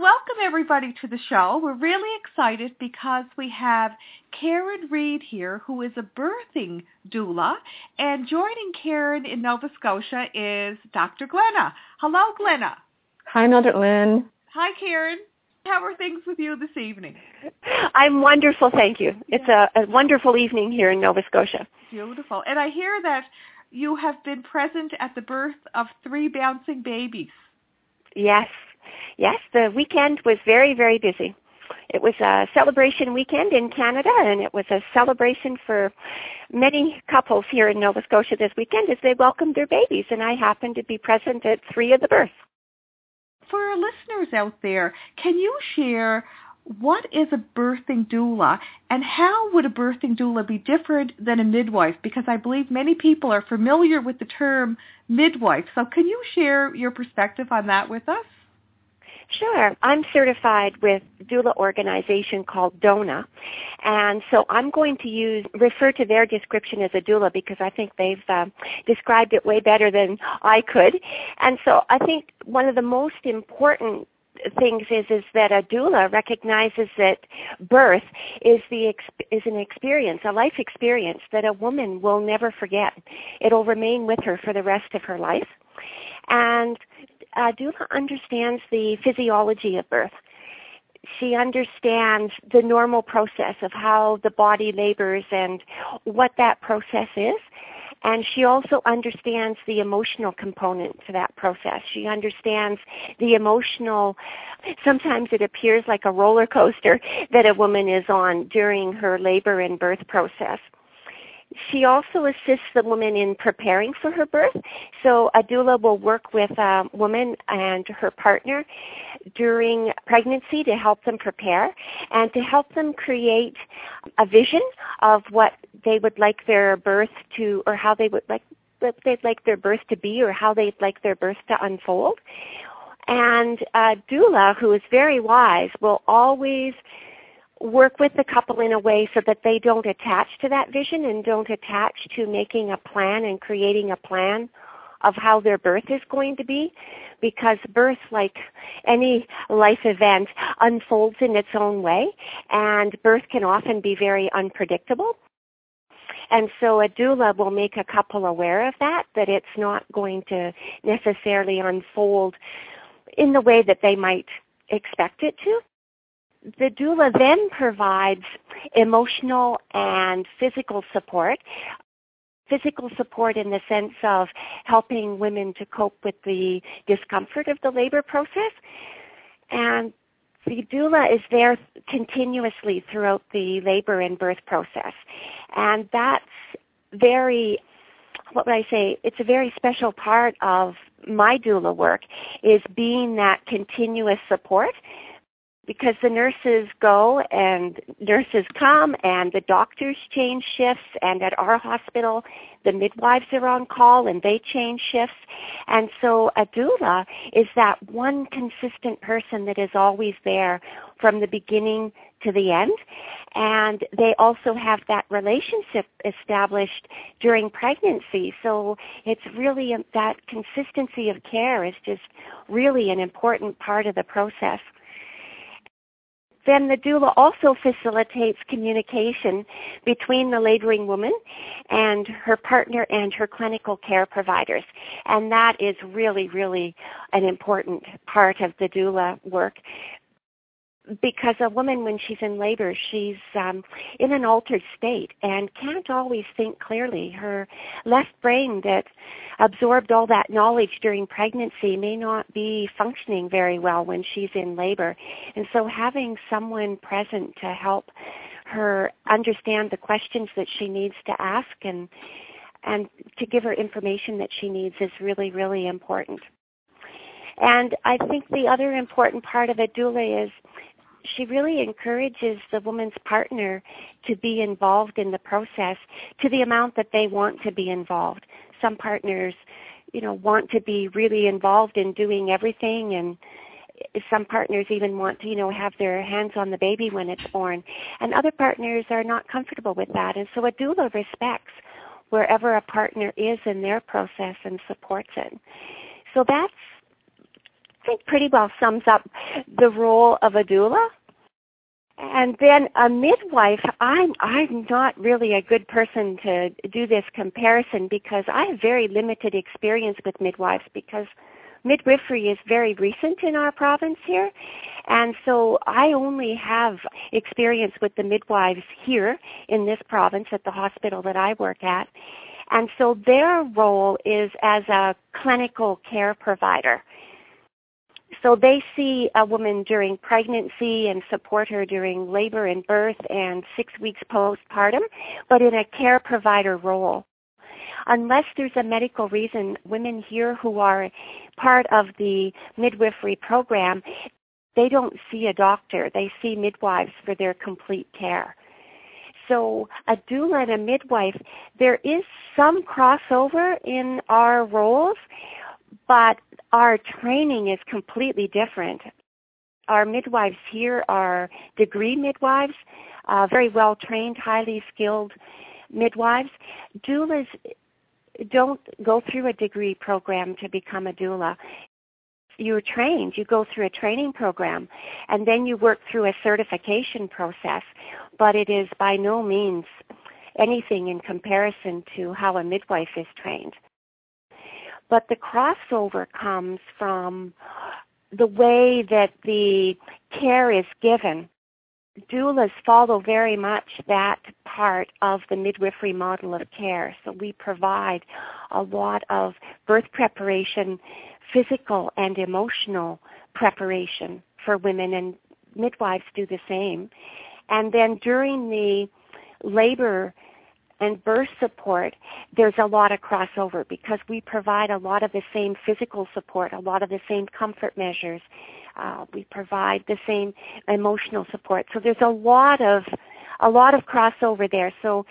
Welcome everybody to the show. We're really excited because we have Karen Reed here, who is a birthing doula, and joining Karen in Nova Scotia is Dr. Glenna. Hello, Glenna. Hi, Mildred Lynn. Hi, Karen. How are things with you this evening? I'm wonderful, thank you. It's a, a wonderful evening here in Nova Scotia. Beautiful. And I hear that you have been present at the birth of three bouncing babies. Yes. Yes, the weekend was very, very busy. It was a celebration weekend in Canada, and it was a celebration for many couples here in Nova Scotia this weekend as they welcomed their babies, and I happened to be present at three of the births for our listeners out there, can you share what is a birthing doula and how would a birthing doula be different than a midwife? Because I believe many people are familiar with the term midwife. So can you share your perspective on that with us? Sure. I'm certified with doula organization called DONA. And so I'm going to use, refer to their description as a doula because I think they've uh, described it way better than I could. And so I think one of the most important things is is that a doula recognizes that birth is the is an experience, a life experience that a woman will never forget. It'll remain with her for the rest of her life. And uh, doula understands the physiology of birth. She understands the normal process of how the body labors and what that process is. And she also understands the emotional component to that process. She understands the emotional, sometimes it appears like a roller coaster that a woman is on during her labor and birth process. She also assists the woman in preparing for her birth. So a doula will work with a woman and her partner during pregnancy to help them prepare and to help them create a vision of what they would like their birth to or how they would like what they'd like their birth to be or how they'd like their birth to unfold. And a doula, who is very wise, will always work with the couple in a way so that they don't attach to that vision and don't attach to making a plan and creating a plan of how their birth is going to be. Because birth like any life event unfolds in its own way and birth can often be very unpredictable. And so a doula will make a couple aware of that that it's not going to necessarily unfold in the way that they might expect it to the doula then provides emotional and physical support. Physical support in the sense of helping women to cope with the discomfort of the labor process. And the doula is there continuously throughout the labor and birth process. And that's very, what would I say, it's a very special part of my doula work is being that continuous support because the nurses go and nurses come and the doctors change shifts. And at our hospital the midwives are on call and they change shifts. And so a doula is that one consistent person that is always there from the beginning to the end. And they also have that relationship established during pregnancy. So it's really that consistency of care is just really an important part of the process then the doula also facilitates communication between the laboring woman and her partner and her clinical care providers. And that is really, really an important part of the doula work because a woman when she's in labor she's um in an altered state and can't always think clearly. Her left brain that absorbed all that knowledge during pregnancy may not be functioning very well when she's in labor. And so having someone present to help her understand the questions that she needs to ask and and to give her information that she needs is really really important. And I think the other important part of a doula is she really encourages the woman's partner to be involved in the process to the amount that they want to be involved. Some partners, you know, want to be really involved in doing everything and some partners even want to, you know, have their hands on the baby when it's born. And other partners are not comfortable with that. And so a doula respects wherever a partner is in their process and supports it. So that's think pretty well sums up the role of a doula. And then a midwife, I'm I'm not really a good person to do this comparison because I have very limited experience with midwives because midwifery is very recent in our province here. And so I only have experience with the midwives here in this province at the hospital that I work at. And so their role is as a clinical care provider. So they see a woman during pregnancy and support her during labor and birth and six weeks postpartum, but in a care provider role. Unless there's a medical reason, women here who are part of the midwifery program, they don't see a doctor. They see midwives for their complete care. So a doula and a midwife, there is some crossover in our roles, but our training is completely different. Our midwives here are degree midwives, uh, very well trained, highly skilled midwives. Doulas don't go through a degree program to become a doula. You're trained, you go through a training program, and then you work through a certification process, but it is by no means anything in comparison to how a midwife is trained. But the crossover comes from the way that the care is given. Doulas follow very much that part of the midwifery model of care. So we provide a lot of birth preparation, physical and emotional preparation for women, and midwives do the same. And then during the labor and birth support, there's a lot of crossover because we provide a lot of the same physical support, a lot of the same comfort measures. Uh, we provide the same emotional support. So there's a lot of a lot of crossover there. So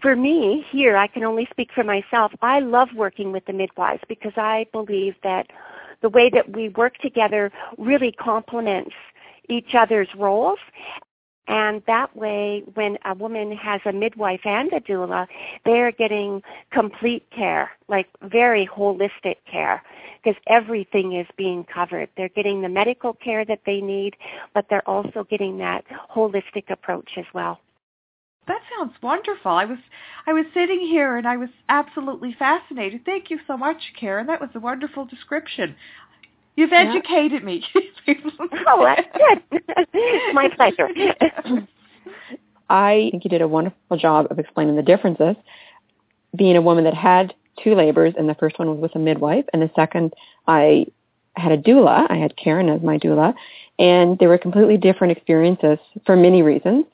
for me here, I can only speak for myself. I love working with the midwives because I believe that the way that we work together really complements each other's roles and that way, when a woman has a midwife and a doula, they're getting complete care, like very holistic care, because everything is being covered. They're getting the medical care that they need, but they're also getting that holistic approach as well. That sounds wonderful. I was I was sitting here and I was absolutely fascinated. Thank you so much, Karen. That was a wonderful description. You've educated yeah. me. oh, that's good. My pleasure. I think you did a wonderful job of explaining the differences. Being a woman that had two labors, and the first one was with a midwife, and the second I had a doula. I had Karen as my doula, and they were completely different experiences for many reasons.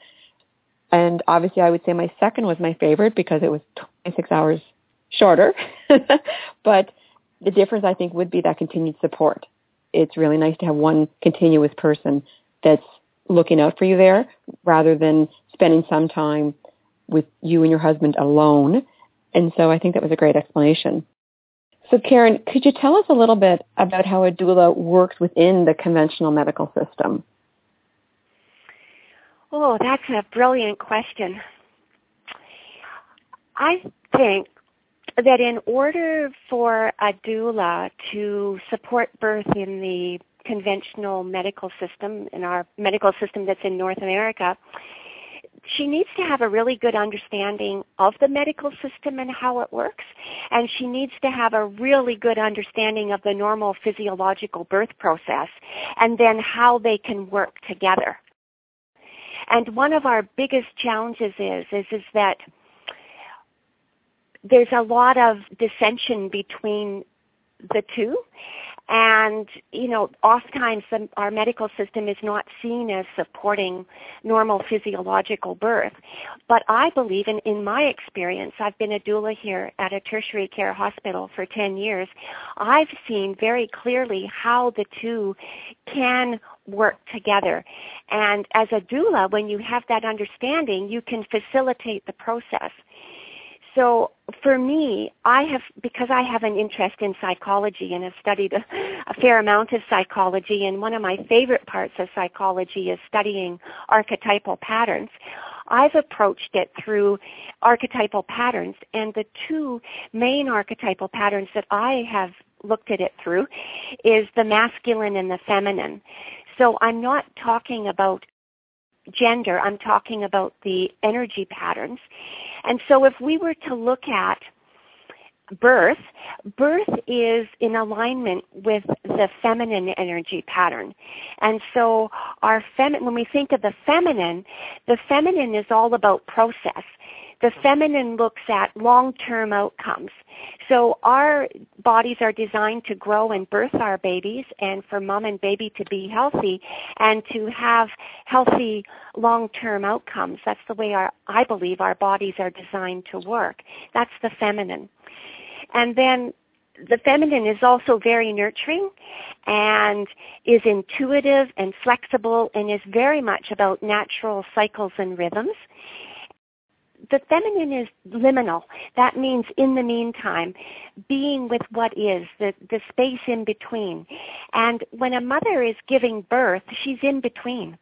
And obviously, I would say my second was my favorite because it was 26 hours shorter. but the difference, I think, would be that continued support it's really nice to have one continuous person that's looking out for you there rather than spending some time with you and your husband alone. And so I think that was a great explanation. So Karen, could you tell us a little bit about how a doula works within the conventional medical system? Oh, that's a brilliant question. I think that in order for a doula to support birth in the conventional medical system, in our medical system that's in North America, she needs to have a really good understanding of the medical system and how it works. And she needs to have a really good understanding of the normal physiological birth process and then how they can work together. And one of our biggest challenges is, is, is that there's a lot of dissension between the two. And, you know, oftentimes the, our medical system is not seen as supporting normal physiological birth. But I believe, in, in my experience, I've been a doula here at a tertiary care hospital for 10 years, I've seen very clearly how the two can work together. And as a doula, when you have that understanding, you can facilitate the process. So for me, I have, because I have an interest in psychology and have studied a, a, fair amount of psychology, and one of my favorite parts of psychology is studying archetypal patterns. I've approached it through archetypal patterns, and the two main archetypal patterns that I have looked at it through is the masculine and the feminine. So I'm not talking about gender, I'm talking about the energy patterns. And so if we were to look at birth, birth is in alignment with the feminine energy pattern. And so our fem- when we think of the feminine, the feminine is all about process. The feminine looks at long-term outcomes. So our bodies are designed to grow and birth our babies and for mom and baby to be healthy and to have healthy long-term outcomes. That's the way our, I believe our bodies are designed to work. That's the feminine. And then the feminine is also very nurturing and is intuitive and flexible and is very much about natural cycles and rhythms. The feminine is liminal. That means in the meantime, being with what is, the, the space in between. And when a mother is giving birth, she's in between.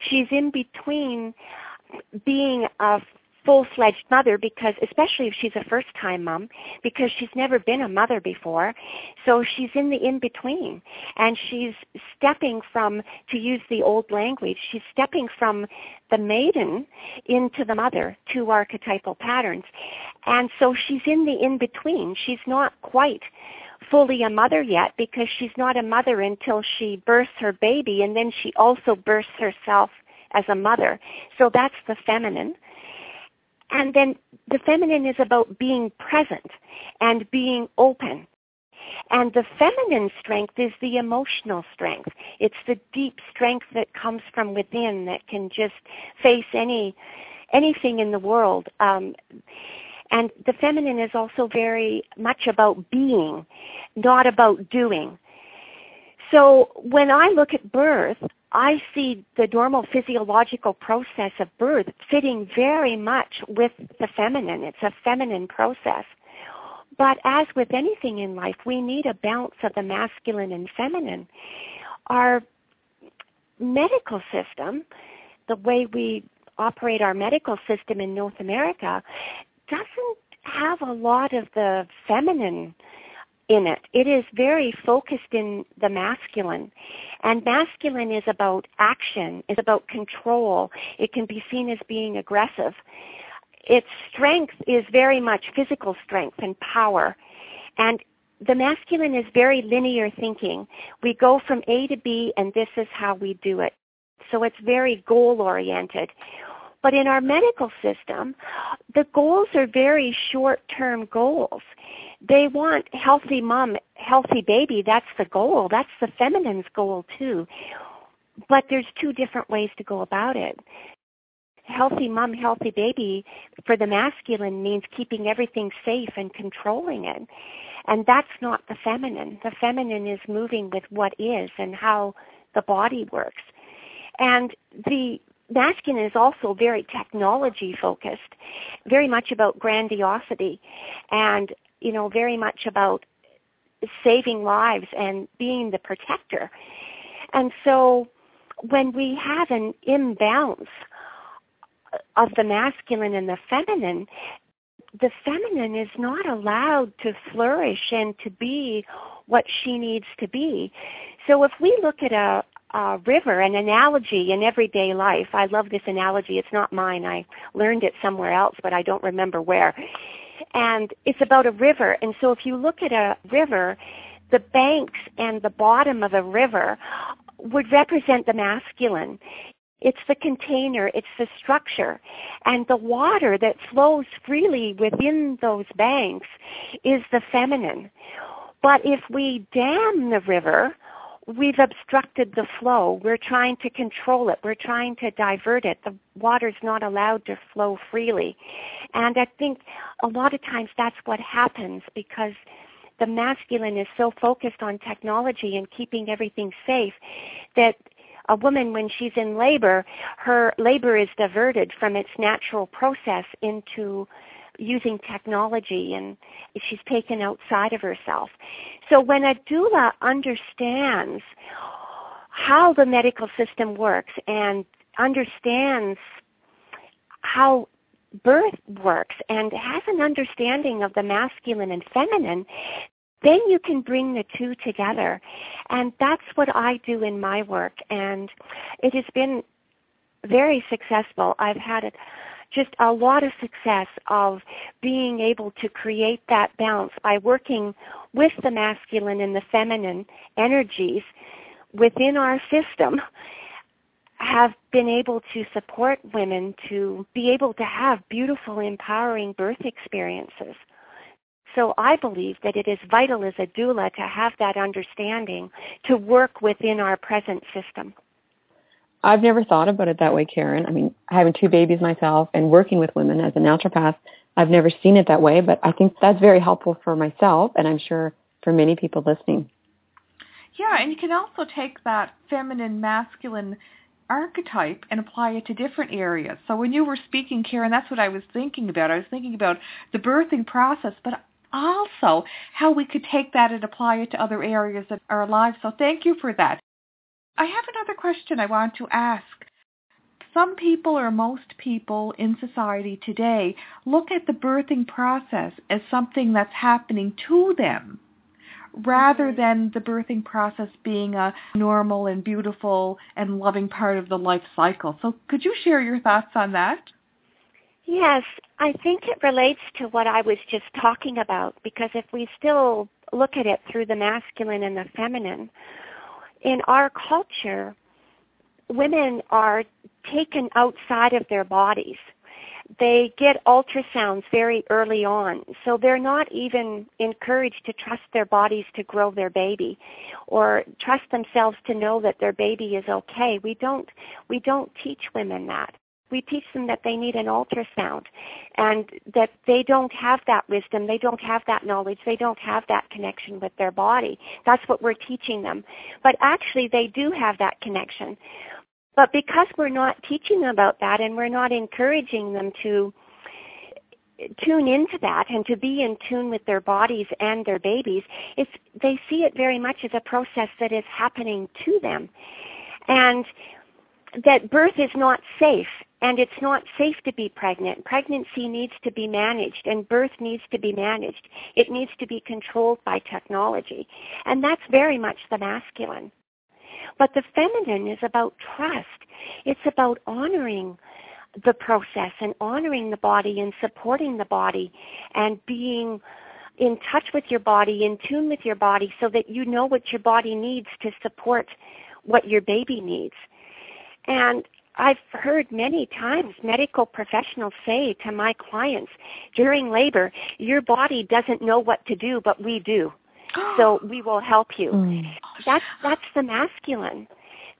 She's in between being a full-fledged mother because especially if she's a first-time mom because she's never been a mother before. So she's in the in-between. And she's stepping from to use the old language she's stepping from the maiden into the mother two archetypal patterns. And so she's in the in-between. She's not quite fully a mother yet because she's not a mother until she births her baby and then she also births herself as a mother. So that's the feminine and then the feminine is about being present and being open. And the feminine strength is the emotional strength. It's the deep strength that comes from within that can just face any anything in the world. Um, and the feminine is also very much about being, not about doing. So when I look at birth, I see the normal physiological process of birth fitting very much with the feminine. It's a feminine process. But as with anything in life, we need a balance of the masculine and feminine. Our medical system, the way we operate our medical system in North America, doesn't have a lot of the feminine in it. It is very focused in the masculine. And masculine is about action, is about control. It can be seen as being aggressive. Its strength is very much physical strength and power. And the masculine is very linear thinking. We go from A to B and this is how we do it. So it's very goal oriented. But in our medical system, the goals are very short-term goals. They want healthy mom, healthy baby. That's the goal. That's the feminine's goal too. But there's two different ways to go about it. Healthy mom, healthy baby for the masculine means keeping everything safe and controlling it. And that's not the feminine. The feminine is moving with what is and how the body works. And the masculine is also very technology focused, very much about grandiosity and you know, very much about saving lives and being the protector. And so when we have an imbalance of the masculine and the feminine, the feminine is not allowed to flourish and to be what she needs to be. So if we look at a, a river, an analogy in everyday life, I love this analogy. It's not mine. I learned it somewhere else, but I don't remember where and it's about a river. And so if you look at a river, the banks and the bottom of a river would represent the masculine. It's the container, it's the structure. And the water that flows freely within those banks is the feminine. But if we dam the river, we've obstructed the flow. We're trying to control it. We're trying to divert it. The water's not allowed to flow freely. And I think a lot of times that's what happens because the masculine is so focused on technology and keeping everything safe that a woman when she's in labor, her labor is diverted from its natural process into using technology and she's taken outside of herself. So when a doula understands how the medical system works and understands how birth works and has an understanding of the masculine and feminine, then you can bring the two together. And that's what I do in my work. And it has been very successful. I've had it just a lot of success of being able to create that balance by working with the masculine and the feminine energies within our system have been able to support women to be able to have beautiful, empowering birth experiences. So I believe that it is vital as a doula to have that understanding to work within our present system. I've never thought about it that way, Karen. I mean, having two babies myself and working with women as a naturopath, I've never seen it that way, but I think that's very helpful for myself and I'm sure for many people listening. Yeah, and you can also take that feminine masculine archetype and apply it to different areas. So when you were speaking, Karen, that's what I was thinking about. I was thinking about the birthing process, but also how we could take that and apply it to other areas of our lives. So thank you for that. I have another question I want to ask. Some people or most people in society today look at the birthing process as something that's happening to them rather than the birthing process being a normal and beautiful and loving part of the life cycle. So could you share your thoughts on that? Yes, I think it relates to what I was just talking about because if we still look at it through the masculine and the feminine, in our culture, women are taken outside of their bodies. They get ultrasounds very early on, so they're not even encouraged to trust their bodies to grow their baby or trust themselves to know that their baby is okay. We don't we don't teach women that we teach them that they need an ultrasound and that they don't have that wisdom, they don't have that knowledge, they don't have that connection with their body. That's what we're teaching them. But actually they do have that connection. But because we're not teaching them about that and we're not encouraging them to tune into that and to be in tune with their bodies and their babies, it's, they see it very much as a process that is happening to them. And that birth is not safe and it's not safe to be pregnant. Pregnancy needs to be managed and birth needs to be managed. It needs to be controlled by technology. And that's very much the masculine. But the feminine is about trust. It's about honoring the process and honoring the body and supporting the body and being in touch with your body, in tune with your body so that you know what your body needs to support what your baby needs. And I've heard many times medical professionals say to my clients during labor, your body doesn't know what to do, but we do. so we will help you. Mm. That's that's the masculine.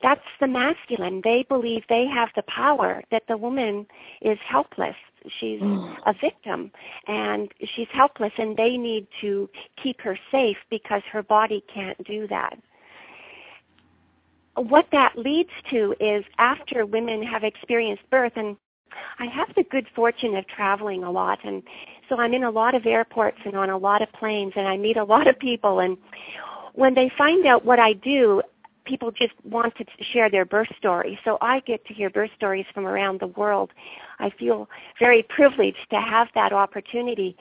That's the masculine. They believe they have the power that the woman is helpless. She's mm. a victim and she's helpless and they need to keep her safe because her body can't do that what that leads to is after women have experienced birth, and I have the good fortune of traveling a lot, and so I'm in a lot of airports and on a lot of planes, and I meet a lot of people, and when they find out what I do, people just want to share their birth story. So I get to hear birth stories from around the world. I feel very privileged to have that opportunity.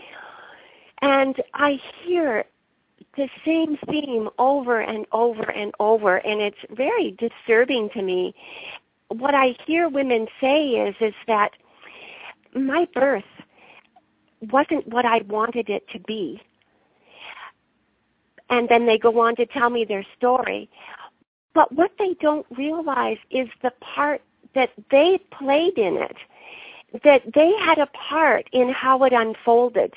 And I hear the same theme over and over and over and it's very disturbing to me. What i hear women say is is that my birth wasn't what i wanted it to be. And then they go on to tell me their story. But what they don't realize is the part that they played in it that they had a part in how it unfolded.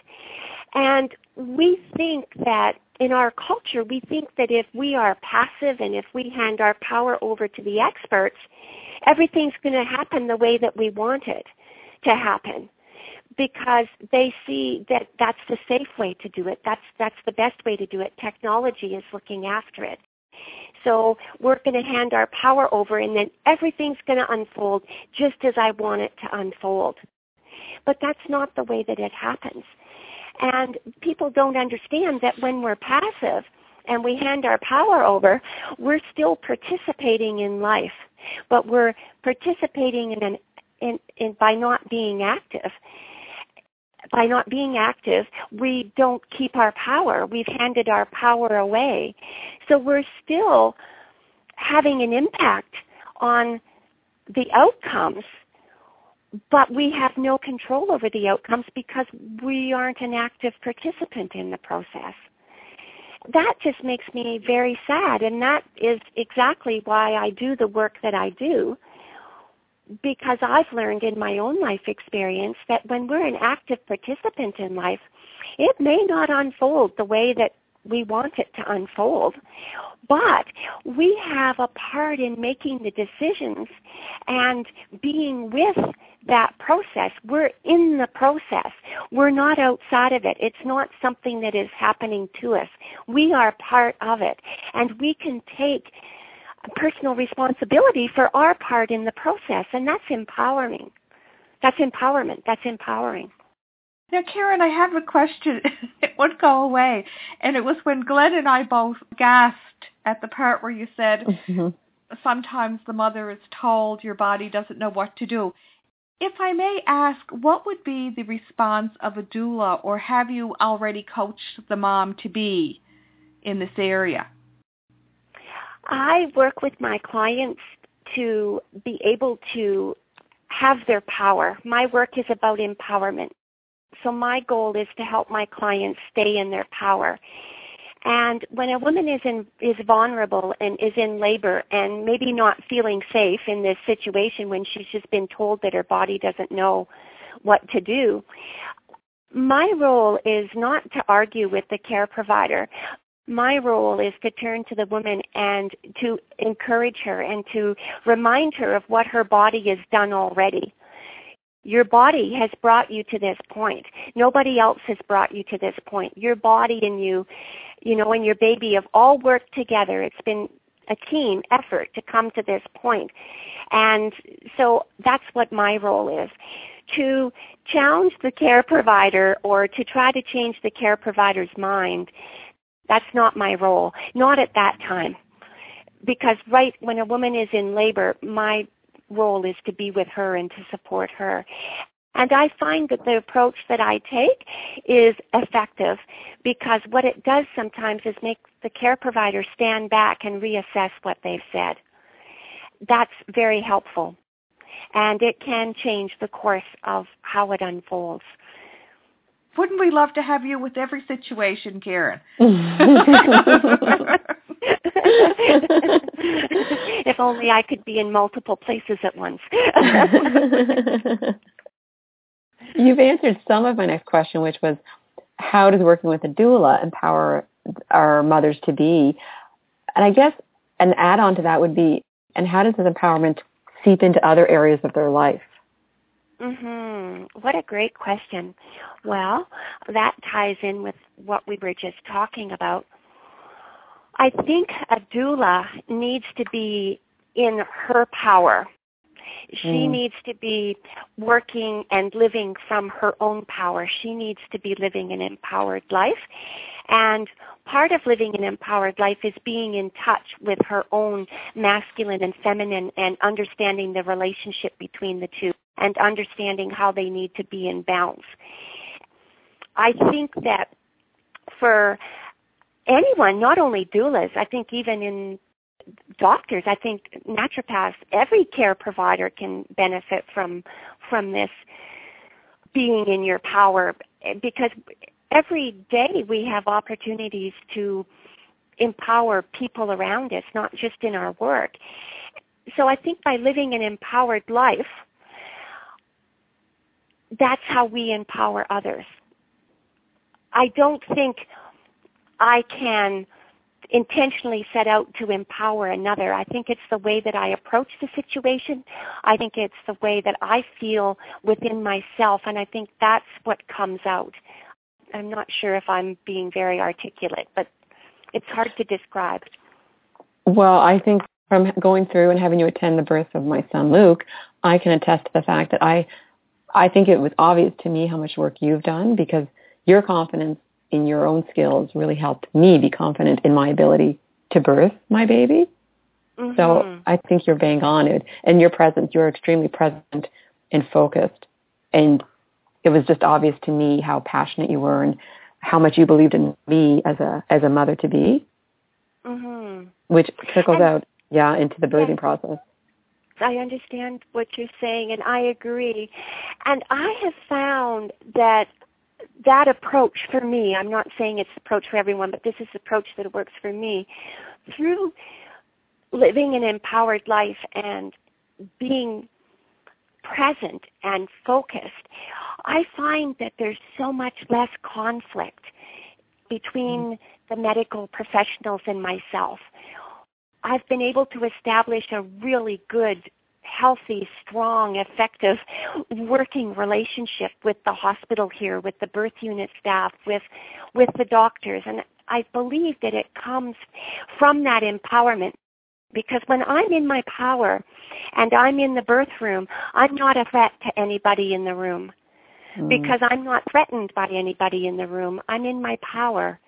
And we think that in our culture, we think that if we are passive and if we hand our power over to the experts, everything's going to happen the way that we want it to happen because they see that that's the safe way to do it. That's that's the best way to do it. Technology is looking after it. So we're going to hand our power over and then everything's going to unfold just as I want it to unfold. But that's not the way that it happens. And people don't understand that when we're passive and we hand our power over, we're still participating in life, but we're participating in an in, in by not being active. by not being active, we don't keep our power. We've handed our power away. So we're still having an impact on the outcomes, but we have no control over the outcomes because we aren't an active participant in the process. That just makes me very sad, and that is exactly why I do the work that I do because I've learned in my own life experience that when we're an active participant in life, it may not unfold the way that we want it to unfold. But we have a part in making the decisions and being with that process. We're in the process. We're not outside of it. It's not something that is happening to us. We are part of it. And we can take personal responsibility for our part in the process, and that's empowering. That's empowerment. That's empowering. Now, Karen, I have a question. it would go away. And it was when Glenn and I both gasped at the part where you said mm-hmm. sometimes the mother is told your body doesn't know what to do. If I may ask, what would be the response of a doula, or have you already coached the mom to be in this area? I work with my clients to be able to have their power. My work is about empowerment. So my goal is to help my clients stay in their power. And when a woman is in, is vulnerable and is in labor and maybe not feeling safe in this situation when she's just been told that her body doesn't know what to do, my role is not to argue with the care provider, my role is to turn to the woman and to encourage her and to remind her of what her body has done already. Your body has brought you to this point. Nobody else has brought you to this point. Your body and you, you know, and your baby have all worked together. It's been a team effort to come to this point. And so that's what my role is. To challenge the care provider or to try to change the care provider's mind that's not my role, not at that time. Because right when a woman is in labor, my role is to be with her and to support her. And I find that the approach that I take is effective because what it does sometimes is make the care provider stand back and reassess what they've said. That's very helpful. And it can change the course of how it unfolds. Wouldn't we love to have you with every situation, Karen? if only I could be in multiple places at once. You've answered some of my next question, which was how does working with a doula empower our mothers to be? And I guess an add-on to that would be, and how does this empowerment seep into other areas of their life? Mhm. What a great question. Well, that ties in with what we were just talking about. I think a doula needs to be in her power. She mm. needs to be working and living from her own power. She needs to be living an empowered life. And part of living an empowered life is being in touch with her own masculine and feminine and understanding the relationship between the two and understanding how they need to be in balance. I think that for anyone, not only doulas, I think even in doctors, I think naturopaths, every care provider can benefit from from this being in your power eh, because every day we have opportunities to empower people around us, not just in our work. So I think by living an empowered life, that's how we empower others. I don't think I can intentionally set out to empower another. I think it's the way that I approach the situation. I think it's the way that I feel within myself, and I think that's what comes out. I'm not sure if I'm being very articulate, but it's hard to describe. Well, I think from going through and having you attend the birth of my son Luke, I can attest to the fact that I I think it was obvious to me how much work you've done because your confidence in your own skills really helped me be confident in my ability to birth my baby. Mm-hmm. So I think you're bang on it. And your presence, you're extremely present and focused. And it was just obvious to me how passionate you were and how much you believed in me as a as a mother to be, mm-hmm. which trickles and, out yeah into the birthing process. I understand what you're saying, and I agree. And I have found that that approach for me, I'm not saying it's the approach for everyone, but this is the approach that works for me. Through living an empowered life and being present and focused, I find that there's so much less conflict between mm-hmm. the medical professionals and myself. I've been able to establish a really good, healthy, strong, effective working relationship with the hospital here, with the birth unit staff, with with the doctors, and I believe that it comes from that empowerment because when I'm in my power and I'm in the birth room, I'm not a threat to anybody in the room. Mm. Because I'm not threatened by anybody in the room. I'm in my power.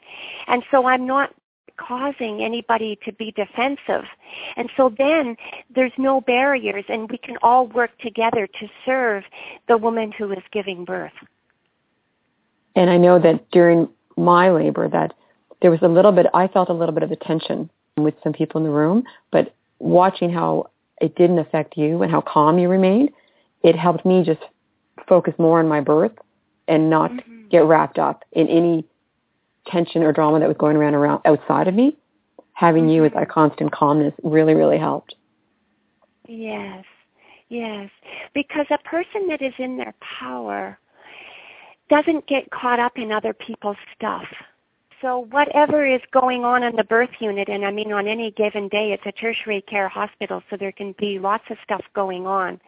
And so I'm not causing anybody to be defensive. And so then there's no barriers and we can all work together to serve the woman who is giving birth. And I know that during my labor that there was a little bit, I felt a little bit of a tension with some people in the room, but watching how it didn't affect you and how calm you remained, it helped me just focus more on my birth and not mm-hmm. get wrapped up in any tension or drama that was going around around outside of me, having mm-hmm. you as that constant calmness really, really helped. Yes, yes. Because a person that is in their power doesn't get caught up in other people's stuff. So whatever is going on in the birth unit, and I mean on any given day, it's a tertiary care hospital, so there can be lots of stuff going on.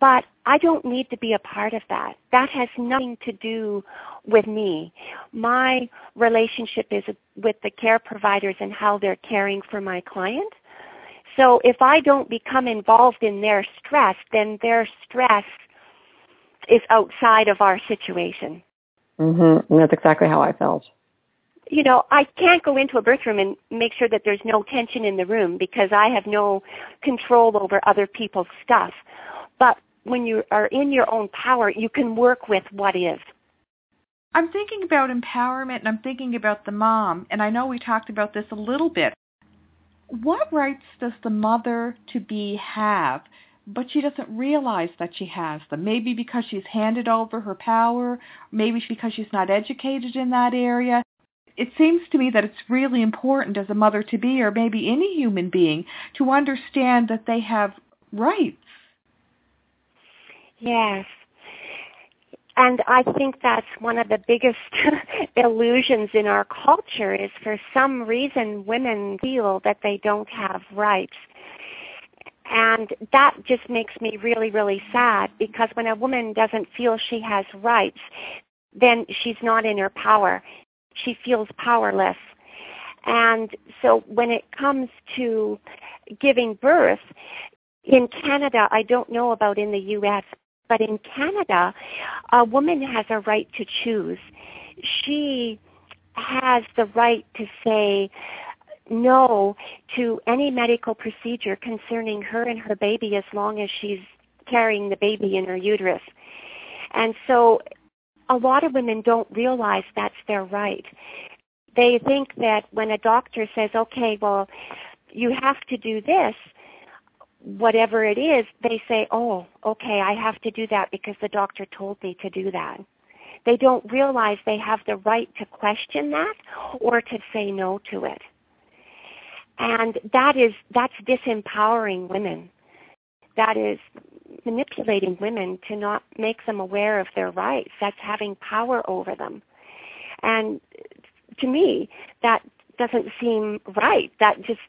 But I don't need to be a part of that. That has nothing to do with me. My relationship is with the care providers and how they're caring for my client. So if I don't become involved in their stress, then their stress is outside of our situation. Mm-hmm. And that's exactly how I felt. You know, I can't go into a birth room and make sure that there's no tension in the room because I have no control over other people's stuff. But when you are in your own power, you can work with what is. I'm thinking about empowerment and I'm thinking about the mom, and I know we talked about this a little bit. What rights does the mother to be have, but she doesn't realize that she has them? Maybe because she's handed over her power, maybe because she's not educated in that area. It seems to me that it's really important as a mother to be, or maybe any human being, to understand that they have rights. Yes, and I think that's one of the biggest illusions in our culture is for some reason women feel that they don't have rights. And that just makes me really, really sad because when a woman doesn't feel she has rights, then she's not in her power. She feels powerless. And so when it comes to giving birth, in Canada, I don't know about in the U.S., but in Canada, a woman has a right to choose. She has the right to say no to any medical procedure concerning her and her baby as long as she's carrying the baby in her uterus. And so a lot of women don't realize that's their right. They think that when a doctor says, okay, well, you have to do this, whatever it is, they say, oh, okay, I have to do that because the doctor told me to do that. They don't realize they have the right to question that or to say no to it. And that is, that's disempowering women. That is manipulating women to not make them aware of their rights. That's having power over them. And to me, that doesn't seem right. That just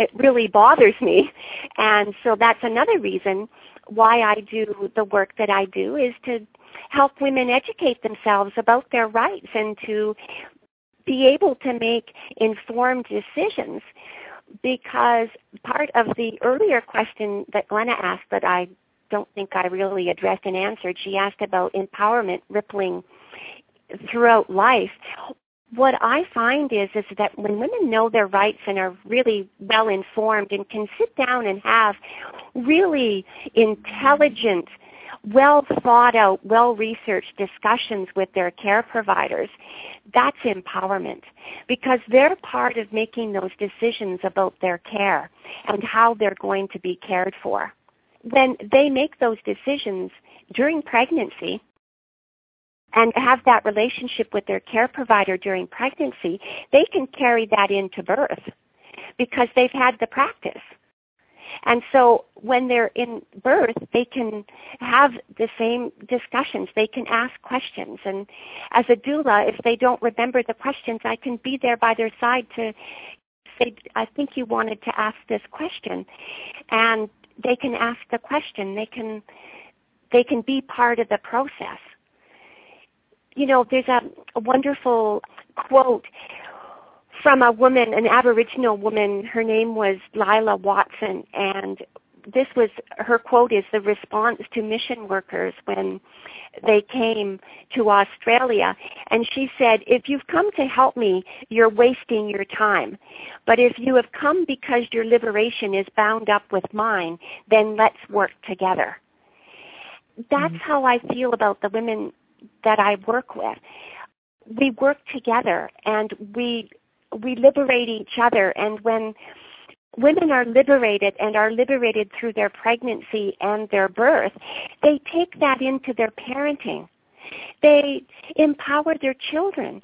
it really bothers me. And so that's another reason why I do the work that I do is to help women educate themselves about their rights and to be able to make informed decisions because part of the earlier question that Glenna asked that I don't think I really addressed and answered, she asked about empowerment rippling throughout life what I find is is that when women know their rights and are really well informed and can sit down and have really intelligent well thought out, well researched discussions with their care providers, that's empowerment because they're part of making those decisions about their care and how they're going to be cared for. When they make those decisions during pregnancy, and have that relationship with their care provider during pregnancy, they can carry that into birth because they've had the practice. And so when they're in birth, they can have the same discussions. They can ask questions. And as a doula, if they don't remember the questions, I can be there by their side to say, I think you wanted to ask this question. And they can ask the question. They can, they can be part of the process. You know, there's a, a wonderful quote from a woman, an Aboriginal woman. Her name was Lilla Watson, and this was her quote is the response to mission workers when they came to Australia. And she said, if you've come to help me, you're wasting your time. But if you have come because your liberation is bound up with mine, then let's work together. That's mm-hmm. how I feel about the women that I work with. We work together and we we liberate each other and when women are liberated and are liberated through their pregnancy and their birth, they take that into their parenting. They empower their children.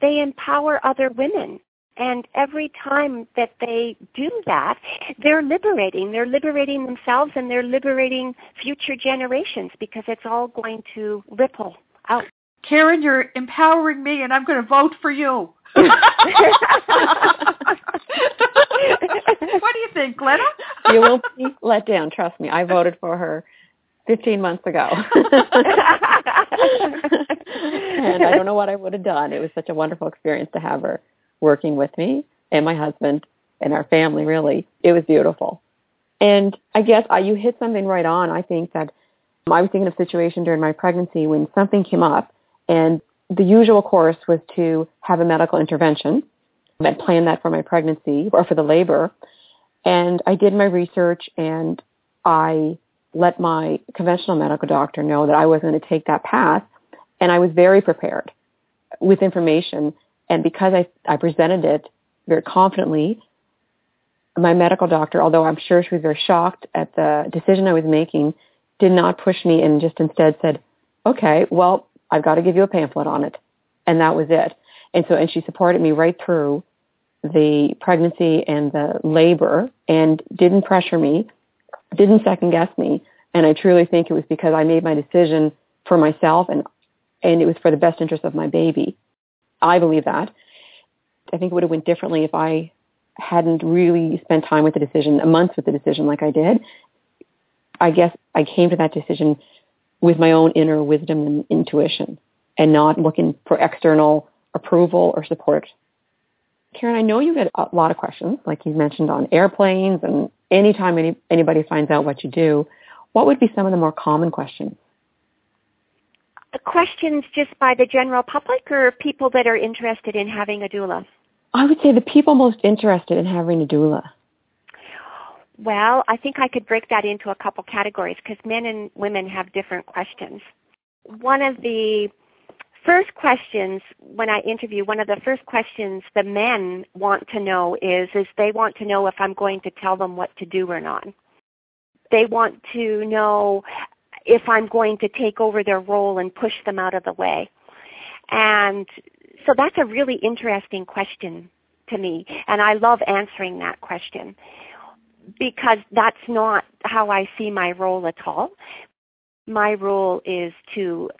They empower other women. And every time that they do that, they're liberating. They're liberating themselves and they're liberating future generations because it's all going to ripple out. Karen, you're empowering me and I'm going to vote for you. what do you think, Glenna? you will be let down. Trust me. I voted for her 15 months ago. and I don't know what I would have done. It was such a wonderful experience to have her working with me and my husband and our family, really. It was beautiful. And I guess uh, you hit something right on. I think that Um, I was thinking of a situation during my pregnancy when something came up and the usual course was to have a medical intervention. I planned that for my pregnancy or for the labor. And I did my research and I let my conventional medical doctor know that I was going to take that path. And I was very prepared with information. And because I, I presented it very confidently, my medical doctor, although I'm sure she was very shocked at the decision I was making, did not push me and just instead said, okay, well, I've got to give you a pamphlet on it. And that was it. And so, and she supported me right through the pregnancy and the labor and didn't pressure me, didn't second guess me. And I truly think it was because I made my decision for myself and, and it was for the best interest of my baby. I believe that. I think it would have went differently if I hadn't really spent time with the decision, a month with the decision like I did. I guess I came to that decision with my own inner wisdom and intuition and not looking for external approval or support. Karen, I know you get a lot of questions, like you mentioned on airplanes and anytime any, anybody finds out what you do. What would be some of the more common questions? Questions just by the general public or people that are interested in having a doula? I would say the people most interested in having a doula. Well, I think I could break that into a couple categories because men and women have different questions. One of the first questions when I interview, one of the first questions the men want to know is, is they want to know if I'm going to tell them what to do or not. They want to know if I'm going to take over their role and push them out of the way. And so that's a really interesting question to me, and I love answering that question because that's not how I see my role at all. My role is to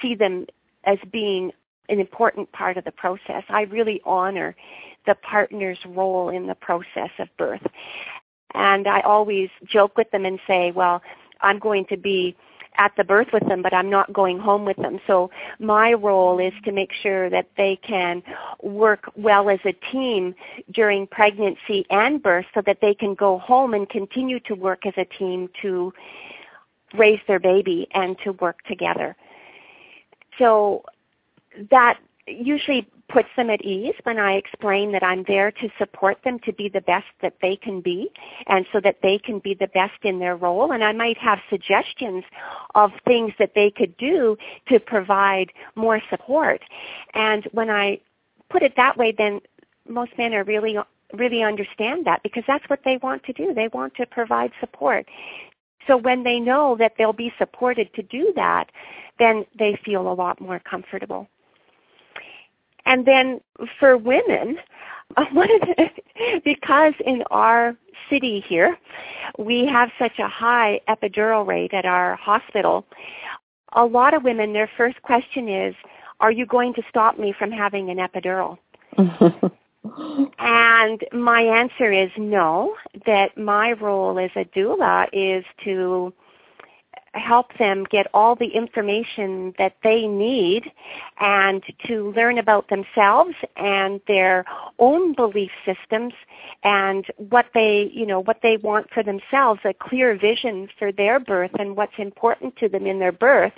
see them as being an important part of the process. I really honor the partner's role in the process of birth. And I always joke with them and say, well, I'm going to be at the birth with them, but I'm not going home with them. So my role is to make sure that they can work well as a team during pregnancy and birth so that they can go home and continue to work as a team to raise their baby and to work together. So that usually puts them at ease when I explain that I'm there to support them to be the best that they can be and so that they can be the best in their role. And I might have suggestions of things that they could do to provide more support. And when I put it that way, then most men are really really understand that because that's what they want to do. They want to provide support. So when they know that they'll be supported to do that, then they feel a lot more comfortable. And then for women, because in our city here, we have such a high epidural rate at our hospital, a lot of women, their first question is, are you going to stop me from having an epidural? and my answer is no, that my role as a doula is to help them get all the information that they need and to learn about themselves and their own belief systems and what they, you know, what they want for themselves, a clear vision for their birth and what's important to them in their birth.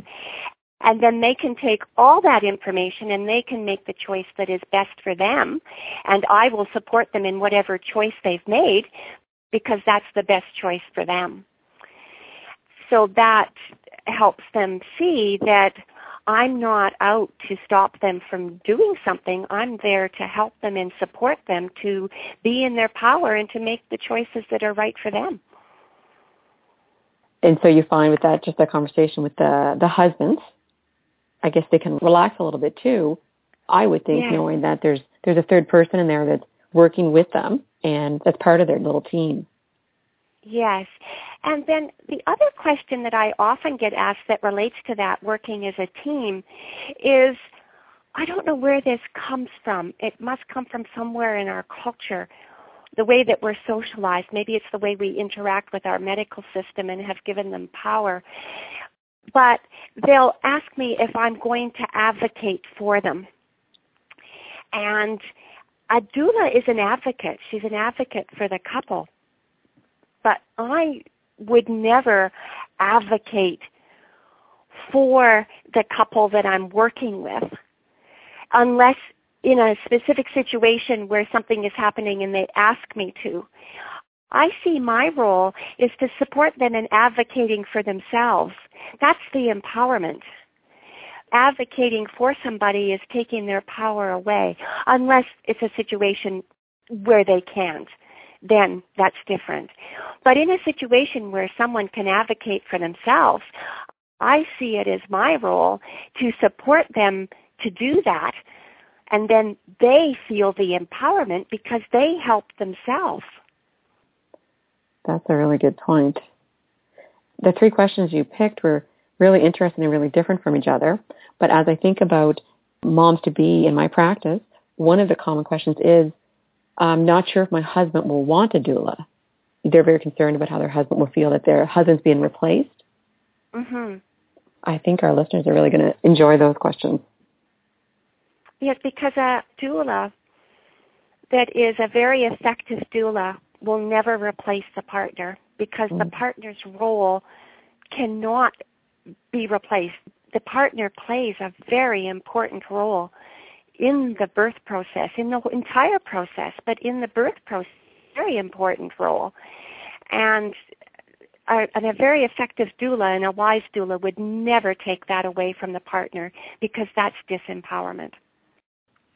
And then they can take all that information and they can make the choice that is best for them. And I will support them in whatever choice they've made because that's the best choice for them so that helps them see that I'm not out to stop them from doing something. I'm there to help them and support them to be in their power and to make the choices that are right for them. And so you find with that just a conversation with the the husbands, I guess they can relax a little bit too. I would think knowing that there's there's a third person in there that's working with them and that's part of their little team. Yes. And then the other question that I often get asked that relates to that working as a team is I don't know where this comes from. It must come from somewhere in our culture. The way that we're socialized. Maybe it's the way we interact with our medical system and have given them power. But they'll ask me if I'm going to advocate for them. And a doula is an advocate. She's an advocate for the couple but I would never advocate for the couple that I'm working with unless in a specific situation where something is happening and they ask me to. I see my role is to support them in advocating for themselves. That's the empowerment. Advocating for somebody is taking their power away unless it's a situation where they can't then that's different. But in a situation where someone can advocate for themselves, I see it as my role to support them to do that. And then they feel the empowerment because they help themselves. That's a really good point. The three questions you picked were really interesting and really different from each other. But as I think about moms to be in my practice, one of the common questions is, I'm not sure if my husband will want a doula. They're very concerned about how their husband will feel that their husband's being replaced. Mm-hmm. I think our listeners are really going to enjoy those questions. Yes, because a doula that is a very effective doula will never replace the partner because mm. the partner's role cannot be replaced. The partner plays a very important role in the birth process, in the entire process, but in the birth process, very important role. And a, and a very effective doula and a wise doula would never take that away from the partner because that's disempowerment.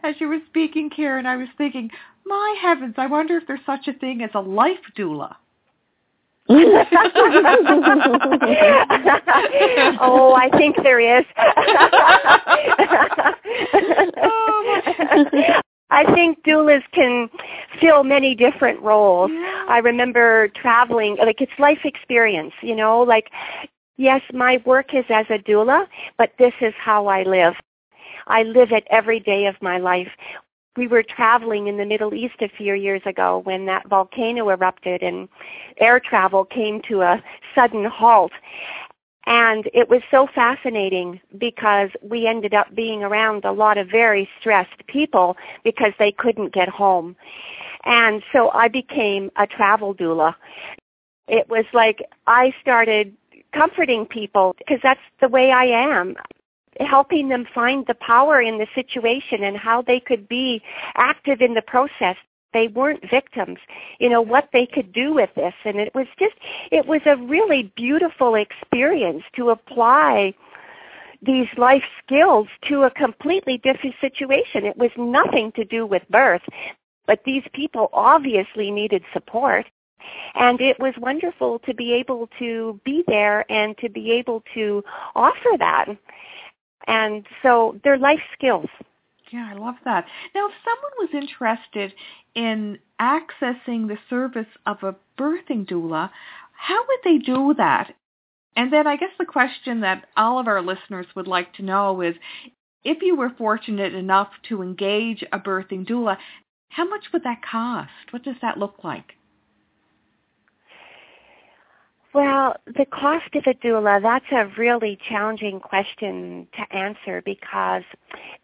As you were speaking, Karen, I was thinking, my heavens, I wonder if there's such a thing as a life doula. oh, I think there is. I think doulas can fill many different roles. Yeah. I remember traveling, like it's life experience, you know, like yes, my work is as a doula, but this is how I live. I live it every day of my life we were traveling in the Middle East a few years ago when that volcano erupted and air travel came to a sudden halt. And it was so fascinating because we ended up being around a lot of very stressed people because they couldn't get home. And so I became a travel doula. It was like I started comforting people because that's the way I am helping them find the power in the situation and how they could be active in the process. They weren't victims you know what they could do with this. And it was just it was a really beautiful experience to apply these life skills to a completely different situation. It was nothing to do with birth but these people obviously needed support. And it was wonderful to be able to be there and to be able to offer that and so they're life skills yeah, I love that. Now, if someone was interested in accessing the service of a birthing doula, how would they do that? And then I guess the question that all of our listeners would like to know is, if you were fortunate enough to engage a birthing doula, how much would that cost? What does that look like? Well, the cost of a doula, that's a really challenging question to answer because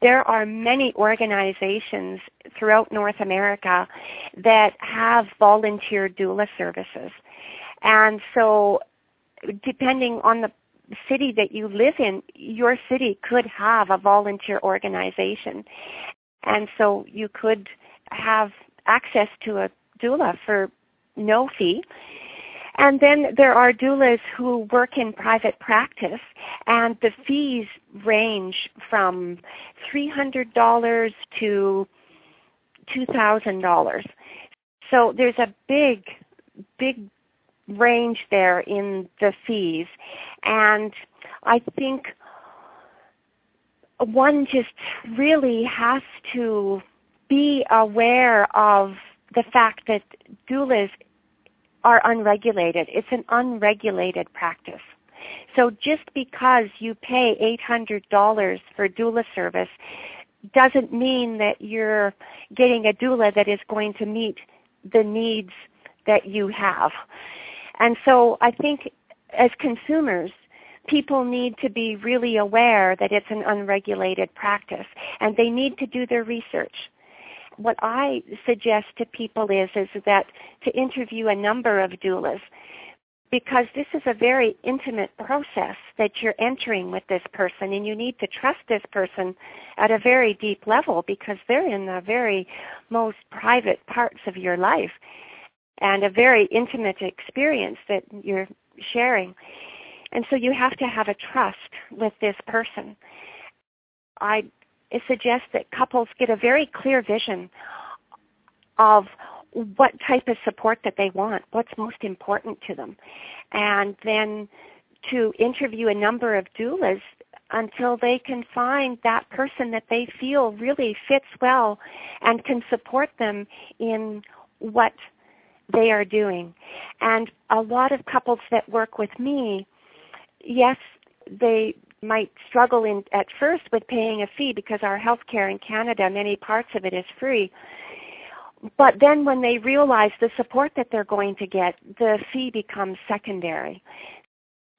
there are many organizations throughout North America that have volunteer doula services. And so depending on the city that you live in, your city could have a volunteer organization. And so you could have access to a doula for no fee and then there are doulas who work in private practice, and the fees range from $300 to $2,000. So there's a big, big range there in the fees. And I think one just really has to be aware of the fact that doulas are unregulated. It's an unregulated practice. So just because you pay $800 for doula service doesn't mean that you're getting a doula that is going to meet the needs that you have. And so I think as consumers, people need to be really aware that it's an unregulated practice and they need to do their research what I suggest to people is is that to interview a number of doulas because this is a very intimate process that you're entering with this person and you need to trust this person at a very deep level because they're in the very most private parts of your life and a very intimate experience that you're sharing. And so you have to have a trust with this person. I it suggests that couples get a very clear vision of what type of support that they want, what's most important to them, and then to interview a number of doulas until they can find that person that they feel really fits well and can support them in what they are doing. And a lot of couples that work with me, yes, they might struggle in, at first with paying a fee because our healthcare in Canada, many parts of it is free. But then when they realize the support that they're going to get, the fee becomes secondary.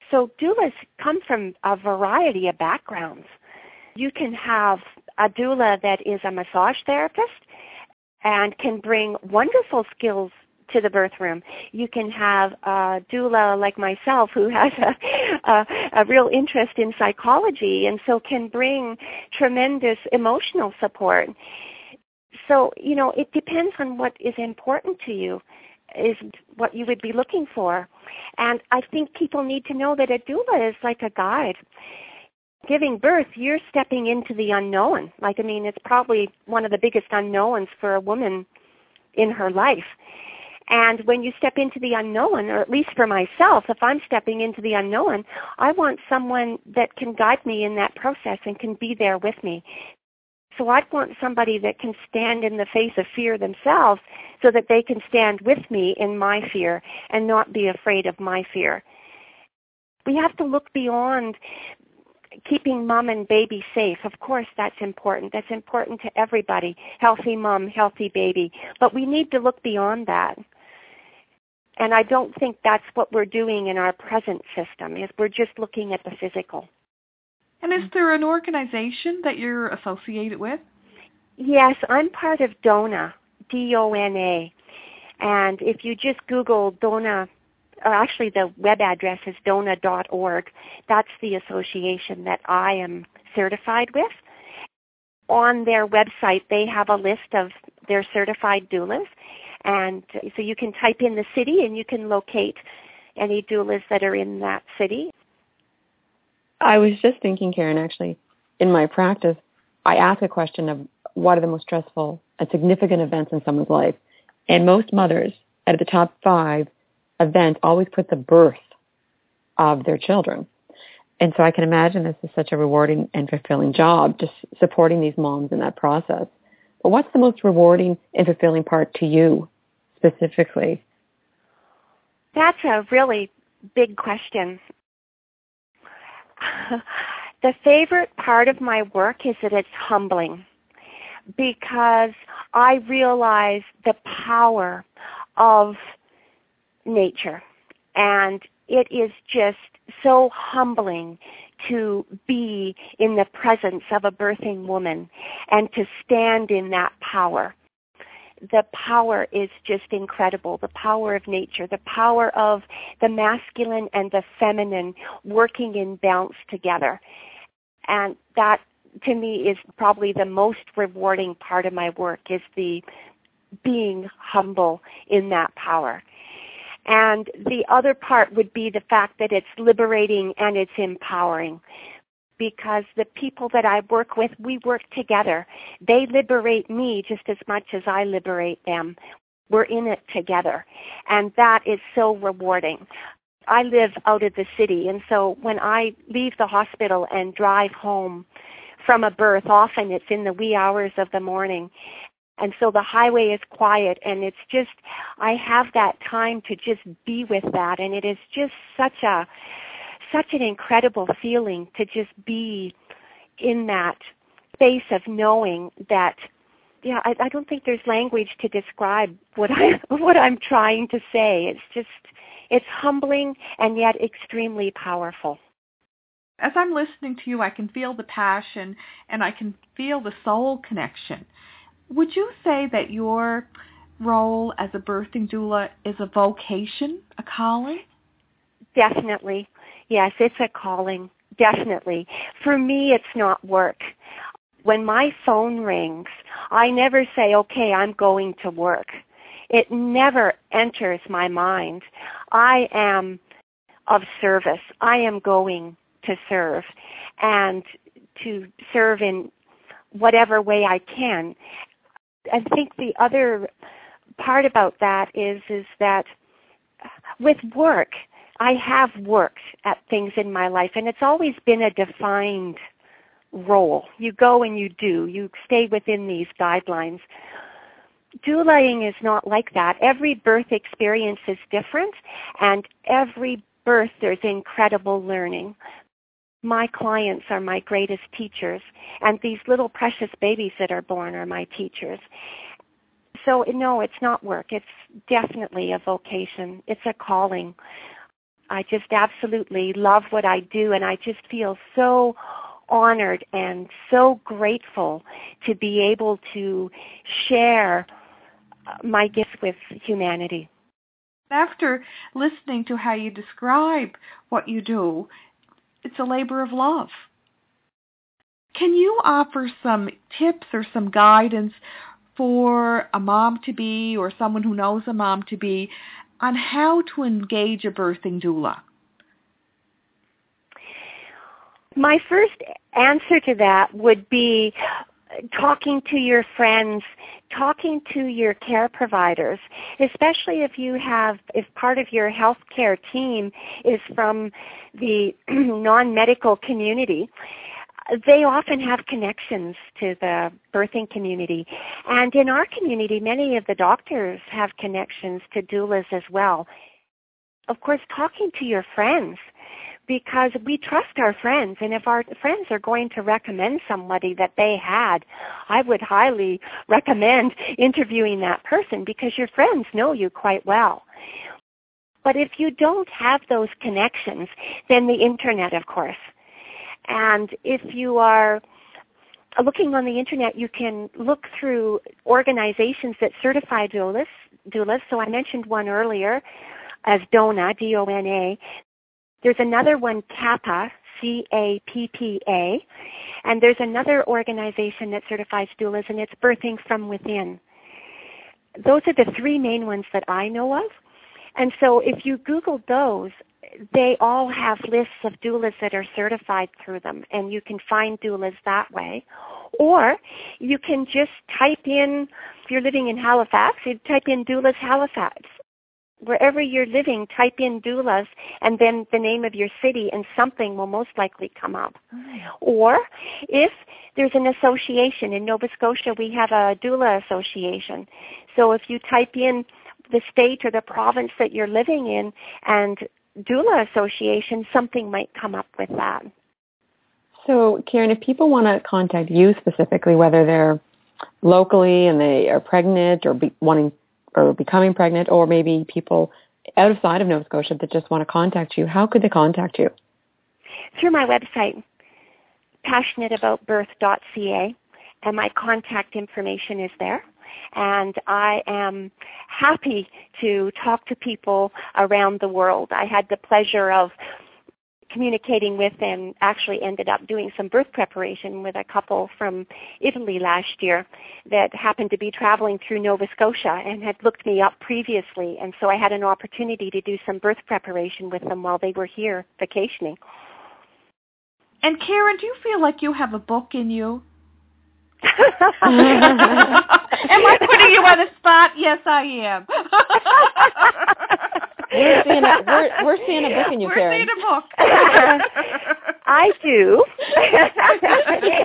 So doulas come from a variety of backgrounds. You can have a doula that is a massage therapist and can bring wonderful skills to the birth room. You can have a doula like myself who has a, a, a real interest in psychology and so can bring tremendous emotional support. So, you know, it depends on what is important to you, is what you would be looking for. And I think people need to know that a doula is like a guide. Giving birth, you're stepping into the unknown. Like, I mean, it's probably one of the biggest unknowns for a woman in her life. And when you step into the unknown, or at least for myself, if I'm stepping into the unknown, I want someone that can guide me in that process and can be there with me. So I'd want somebody that can stand in the face of fear themselves so that they can stand with me in my fear and not be afraid of my fear. We have to look beyond keeping mom and baby safe. Of course, that's important. That's important to everybody. Healthy mom, healthy baby. But we need to look beyond that. And I don't think that's what we're doing in our present system, is we're just looking at the physical. And is there an organization that you're associated with? Yes, I'm part of DONA, D-O-N-A. And if you just Google DONA, or actually the web address is dona.org, that's the association that I am certified with. On their website, they have a list of their certified doulas, and so you can type in the city and you can locate any doulas that are in that city. I was just thinking, Karen, actually, in my practice, I ask a question of what are the most stressful and significant events in someone's life. And most mothers, of the top five events, always put the birth of their children. And so I can imagine this is such a rewarding and fulfilling job, just supporting these moms in that process. But what's the most rewarding and fulfilling part to you specifically? That's a really big question. the favorite part of my work is that it's humbling because I realize the power of nature and it is just so humbling to be in the presence of a birthing woman and to stand in that power. The power is just incredible. The power of nature, the power of the masculine and the feminine working in balance together. And that to me is probably the most rewarding part of my work is the being humble in that power. And the other part would be the fact that it's liberating and it's empowering because the people that I work with, we work together. They liberate me just as much as I liberate them. We're in it together. And that is so rewarding. I live out of the city, and so when I leave the hospital and drive home from a birth, often it's in the wee hours of the morning, and so the highway is quiet and it's just i have that time to just be with that and it is just such a such an incredible feeling to just be in that space of knowing that yeah I, I don't think there's language to describe what i what i'm trying to say it's just it's humbling and yet extremely powerful as i'm listening to you i can feel the passion and i can feel the soul connection would you say that your role as a birthing doula is a vocation, a calling? Definitely. Yes, it's a calling. Definitely. For me, it's not work. When my phone rings, I never say, okay, I'm going to work. It never enters my mind. I am of service. I am going to serve and to serve in whatever way I can. I think the other part about that is is that with work, I have worked at things in my life, and it's always been a defined role. You go and you do. You stay within these guidelines. Doulaing is not like that. Every birth experience is different, and every birth there's incredible learning. My clients are my greatest teachers, and these little precious babies that are born are my teachers. So, no, it's not work. It's definitely a vocation. It's a calling. I just absolutely love what I do, and I just feel so honored and so grateful to be able to share uh, my gift with humanity. After listening to how you describe what you do, it's a labor of love. Can you offer some tips or some guidance for a mom to be or someone who knows a mom to be on how to engage a birthing doula? My first answer to that would be talking to your friends, talking to your care providers, especially if you have, if part of your healthcare team is from the non-medical community, they often have connections to the birthing community. And in our community, many of the doctors have connections to doulas as well. Of course, talking to your friends because we trust our friends and if our friends are going to recommend somebody that they had i would highly recommend interviewing that person because your friends know you quite well but if you don't have those connections then the internet of course and if you are looking on the internet you can look through organizations that certify doulas doulas so i mentioned one earlier as DONA, D-O-N-A, there's another one, CAPPA, C-A-P-P-A. And there's another organization that certifies doulas, and it's Birthing from Within. Those are the three main ones that I know of. And so if you Google those, they all have lists of doulas that are certified through them, and you can find doulas that way. Or you can just type in, if you're living in Halifax, you type in doulas Halifax. Wherever you're living, type in doulas and then the name of your city and something will most likely come up. Oh. Or if there's an association in Nova Scotia, we have a doula association. So if you type in the state or the province that you're living in and doula association, something might come up with that. So, Karen, if people want to contact you specifically, whether they're locally and they are pregnant or be wanting or becoming pregnant, or maybe people outside of Nova Scotia that just want to contact you, how could they contact you? Through my website, passionateaboutbirth.ca, and my contact information is there and I am happy to talk to people around the world. I had the pleasure of communicating with and actually ended up doing some birth preparation with a couple from Italy last year that happened to be traveling through Nova Scotia and had looked me up previously and so I had an opportunity to do some birth preparation with them while they were here vacationing. And Karen, do you feel like you have a book in you? am I putting you on the spot? Yes, I am. we're, seeing a, we're, we're seeing a book in you, we're Karen. seeing a book. I do.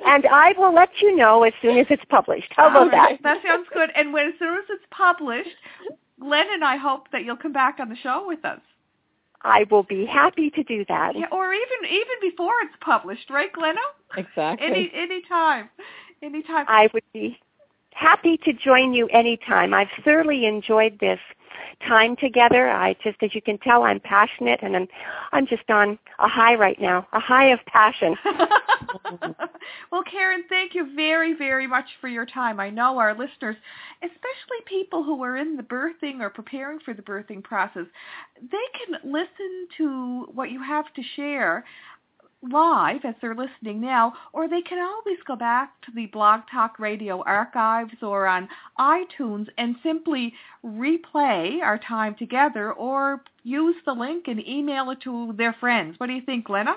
and I will let you know as soon as it's published. How about that? That sounds good. And when as soon as it's published, Glenna and I hope that you'll come back on the show with us. I will be happy to do that. Yeah, or even even before it's published, right, Glenna? Exactly. Any any time. Anytime. I would be happy to join you anytime. I've thoroughly enjoyed this time together. I just, as you can tell, I'm passionate and I'm, I'm just on a high right now, a high of passion. well, Karen, thank you very, very much for your time. I know our listeners, especially people who are in the birthing or preparing for the birthing process, they can listen to what you have to share live as they're listening now, or they can always go back to the Blog Talk Radio archives or on iTunes and simply replay our time together or use the link and email it to their friends. What do you think, Glenna?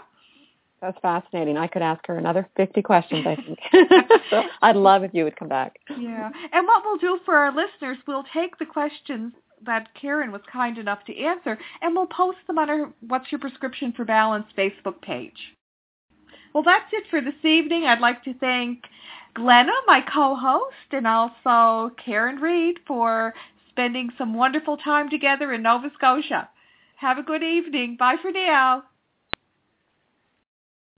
That's fascinating. I could ask her another 50 questions, I think. so I'd love if you would come back. Yeah. And what we'll do for our listeners, we'll take the questions that Karen was kind enough to answer, and we'll post them on our What's Your Prescription for Balance Facebook page. Well, that's it for this evening. I'd like to thank Glenna, my co-host, and also Karen Reed for spending some wonderful time together in Nova Scotia. Have a good evening. Bye for now.